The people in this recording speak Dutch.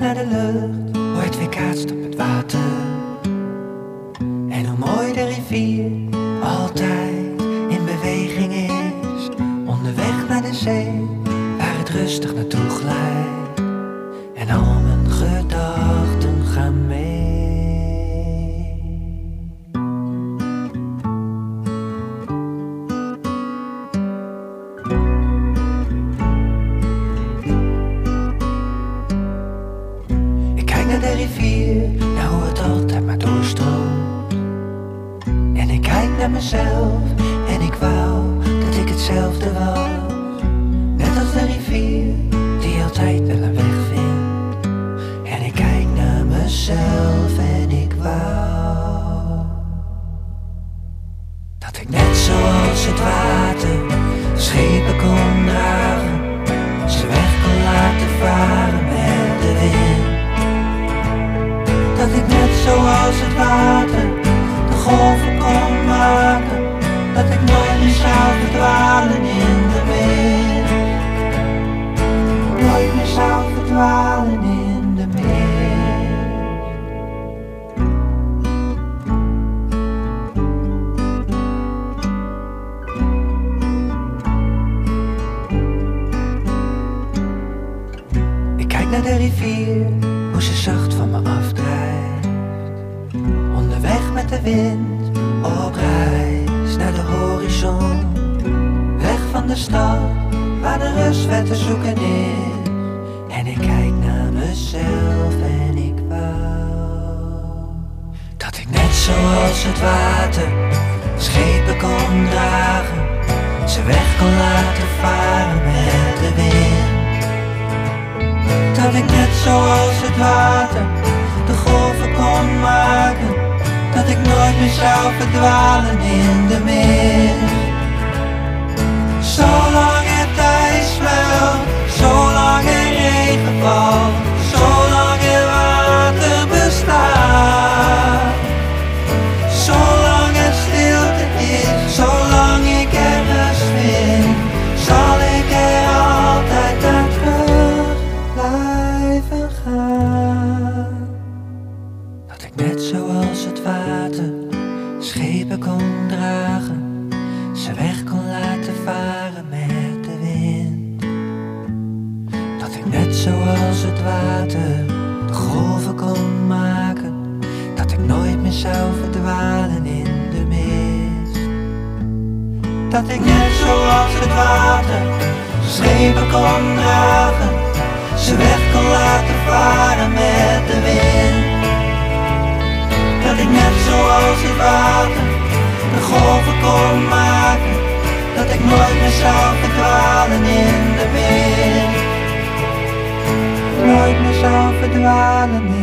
naar de lucht, hoe het weerkaatst op het water. En hoe mooi de rivier altijd in beweging is. Onderweg naar de zee, waar het rustig naartoe glijdt. En naar hoe het altijd maar doorstroomt. En ik kijk naar mezelf en ik wou dat ik hetzelfde was. Net als de rivier die altijd wel een weg vindt. En ik kijk naar mezelf en ik wou dat ik net zoals het water net zoals het water de golven kon maken. Dat ik nooit meer zou verdwalen in de wind. Nooit meer zou verdwalen in de wind. Ik kijk naar de rivier, hoe ze zacht van me afdrijft. Onderweg met de wind, op reis naar de horizon. Weg van de stad, waar de rust weer te zoeken is. En ik kijk naar mezelf en ik wou dat ik net zoals het water schepen kon dragen. Ze weg kon laten varen met de wind. Dat ik net zoals het water Dat ik nooit meer zou verdwalen in de mist. Net zoals het water schepen kon dragen, ze weg kon laten varen met de wind. Dat ik net zoals het water de golven kon maken, dat ik nooit meer zou verdwalen in de mist. Dat ik net zoals het water schepen kon dragen, ze weg kon laten varen met kon maken, dat ik nooit meer zou verdwalen in de wind. Nooit meer zou verdwalen in